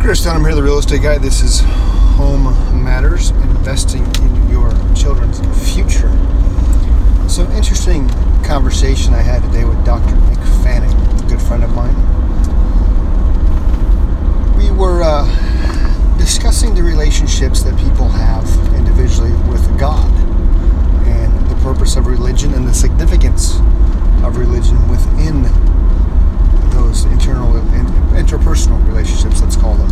Chris Dunham here, the real estate guy. This is Home Matters, investing in your children's future. So, interesting conversation I had today with Dr. Nick Fanning, a good friend of mine. We were uh, discussing the relationships that people have individually with God and the purpose of religion and the significance of religion within those internal and interpersonal relationships, let's call them.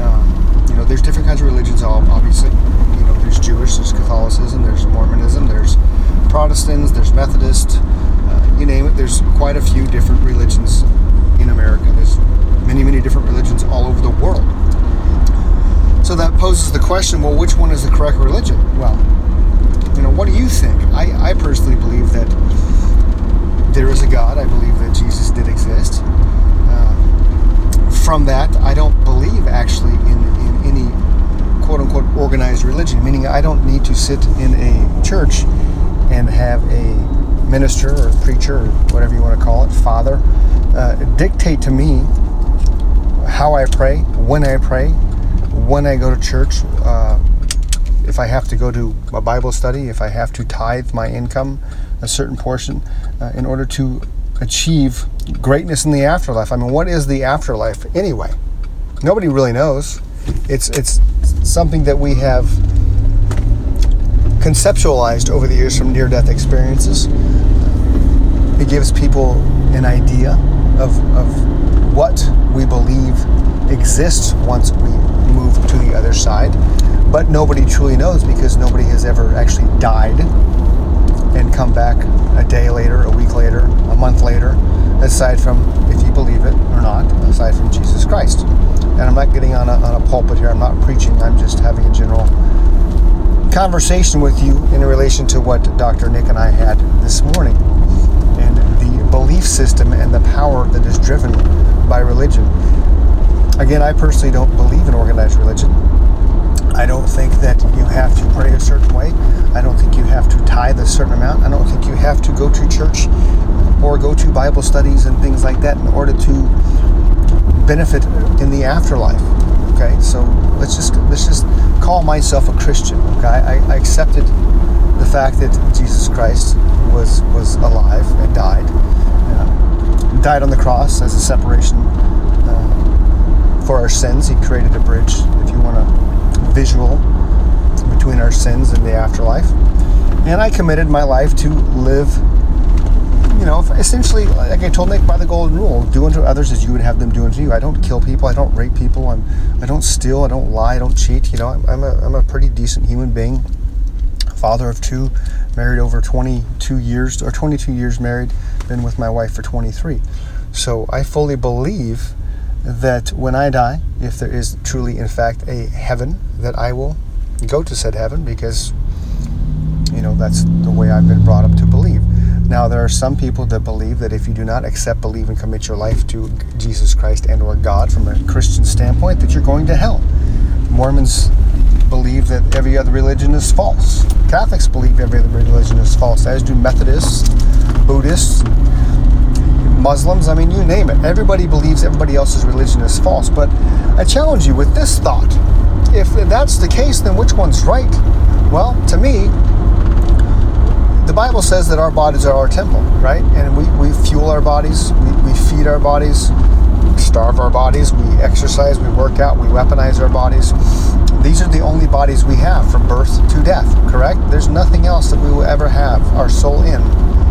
Um, you know, there's different kinds of religions, obviously. You know, there's Jewish, there's Catholicism, there's Mormonism, there's Protestants, there's Methodist, uh, you name it. There's quite a few different religions in America. There's many, many different religions all over the world. So that poses the question well, which one is the correct religion? Well, you know, what do you think? I, I personally believe that there is a God. I believe that Jesus did exist. Uh, from that, I don't believe actually in, in any quote unquote organized religion, meaning I don't need to sit in a church and have a minister or preacher or whatever you want to call it, father, uh, dictate to me how I pray, when I pray, when I go to church, uh, if I have to go to a Bible study, if I have to tithe my income, a certain portion, uh, in order to achieve greatness in the afterlife. I mean, what is the afterlife anyway? Nobody really knows. It's it's something that we have conceptualized over the years from near-death experiences. It gives people an idea of, of what we believe exists once we move to the other side but nobody truly knows because nobody has ever actually died and come back a day later, a week later, a month later, aside from, if you believe it or not, aside from Jesus Christ. And I'm not getting on a, on a pulpit here, I'm not preaching, I'm just having a general conversation with you in relation to what Dr. Nick and I had this morning and the belief system and the power that is driven by religion. Again, I personally don't believe in organized religion. I don't think that you have to pray a certain way. I don't think you have to tithe a certain amount. I don't think you have to go to church or go to Bible studies and things like that in order to benefit in the afterlife. Okay, so let's just let's just call myself a Christian. Okay, I, I accepted the fact that Jesus Christ was was alive and died, uh, died on the cross as a separation uh, for our sins. He created a bridge, if you want a visual between our sins and the afterlife. And I committed my life to live, you know, essentially, like I told Nick, by the golden rule do unto others as you would have them do unto you. I don't kill people, I don't rape people, I'm, I don't steal, I don't lie, I don't cheat. You know, I'm, I'm, a, I'm a pretty decent human being, father of two, married over 22 years, or 22 years married, been with my wife for 23. So I fully believe that when I die, if there is truly, in fact, a heaven, that I will go to said heaven because, you know, that's the way I've been brought up to believe. Now, there are some people that believe that if you do not accept, believe, and commit your life to Jesus Christ and or God from a Christian standpoint, that you're going to hell. Mormons believe that every other religion is false. Catholics believe every other religion is false, as do Methodists, Buddhists, Muslims, I mean, you name it. Everybody believes everybody else's religion is false. But I challenge you with this thought. If that's the case, then which one's right? Well, to me, Bible says that our bodies are our temple, right? And we, we fuel our bodies, we, we feed our bodies, we starve our bodies, we exercise, we work out, we weaponize our bodies. These are the only bodies we have from birth to death, correct? There's nothing else that we will ever have our soul in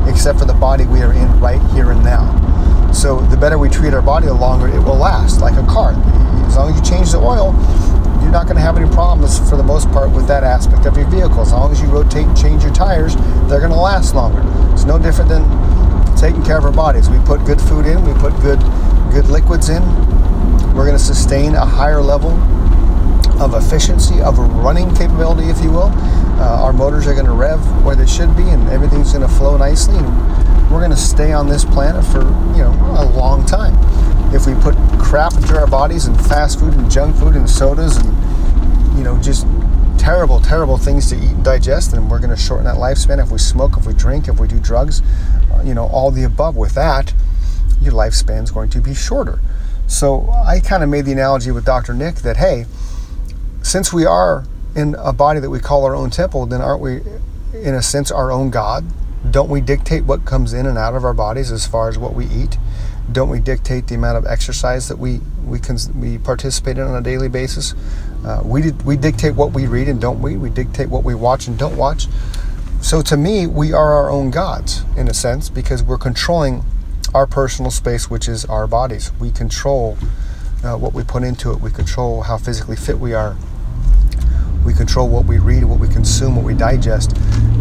except for the body we are in right here and now. So the better we treat our body, the longer it will last, like a car. As long as you change the oil, not going to have any problems for the most part with that aspect of your vehicle. As long as you rotate and change your tires, they're going to last longer. It's no different than taking care of our bodies. We put good food in, we put good good liquids in. We're going to sustain a higher level of efficiency, of running capability, if you will. Uh, our motors are going to rev where they should be, and everything's going to flow nicely. And we're going to stay on this planet for you know a long time. If we put crap into our bodies and fast food and junk food and sodas and you know just terrible, terrible things to eat and digest, and we're going to shorten that lifespan. If we smoke, if we drink, if we do drugs, uh, you know all the above. With that, your lifespan is going to be shorter. So I kind of made the analogy with Dr. Nick that, hey, since we are in a body that we call our own temple, then aren't we, in a sense, our own God? Don't we dictate what comes in and out of our bodies as far as what we eat? Don't we dictate the amount of exercise that we we can we participate in on a daily basis? Uh, we we dictate what we read and don't we? We dictate what we watch and don't watch. So to me, we are our own gods in a sense because we're controlling our personal space, which is our bodies. We control uh, what we put into it. We control how physically fit we are. We control what we read, what we consume, what we digest.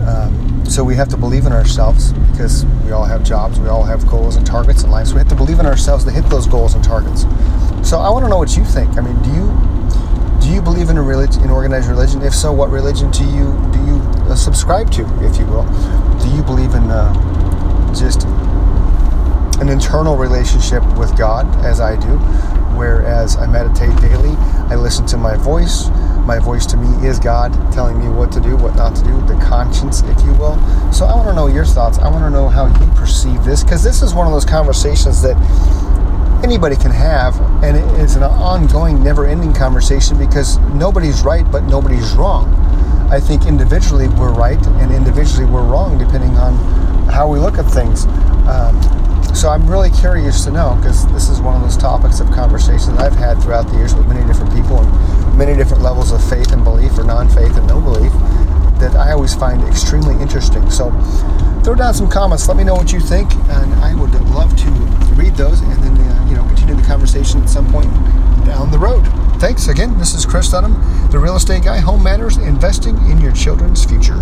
Um, so we have to believe in ourselves because we all have jobs, we all have goals and targets in life. So we have to believe in ourselves to hit those goals and targets. So I want to know what you think. I mean, do you do you believe in a religion, in organized religion? If so, what religion do you do you uh, subscribe to, if you will? Do you believe in uh, just an internal relationship with God, as I do, whereas I meditate daily, I listen to my voice. My voice to me is God telling me what to do, what not to do, the conscience, if you will. So I want to know your thoughts. I want to know how you perceive this, because this is one of those conversations that anybody can have, and it is an ongoing, never ending conversation because nobody's right, but nobody's wrong. I think individually we're right, and individually we're wrong, depending on how we look at things. Um, so I'm really curious to know because this is one of those topics of conversation that I've had throughout the years with many different people and many different levels of faith and belief or non-faith and no belief that I always find extremely interesting. So throw down some comments. Let me know what you think, and I would love to read those and then uh, you know continue the conversation at some point down the road. Thanks again. This is Chris Dunham, the real estate guy. Home matters, investing in your children's future.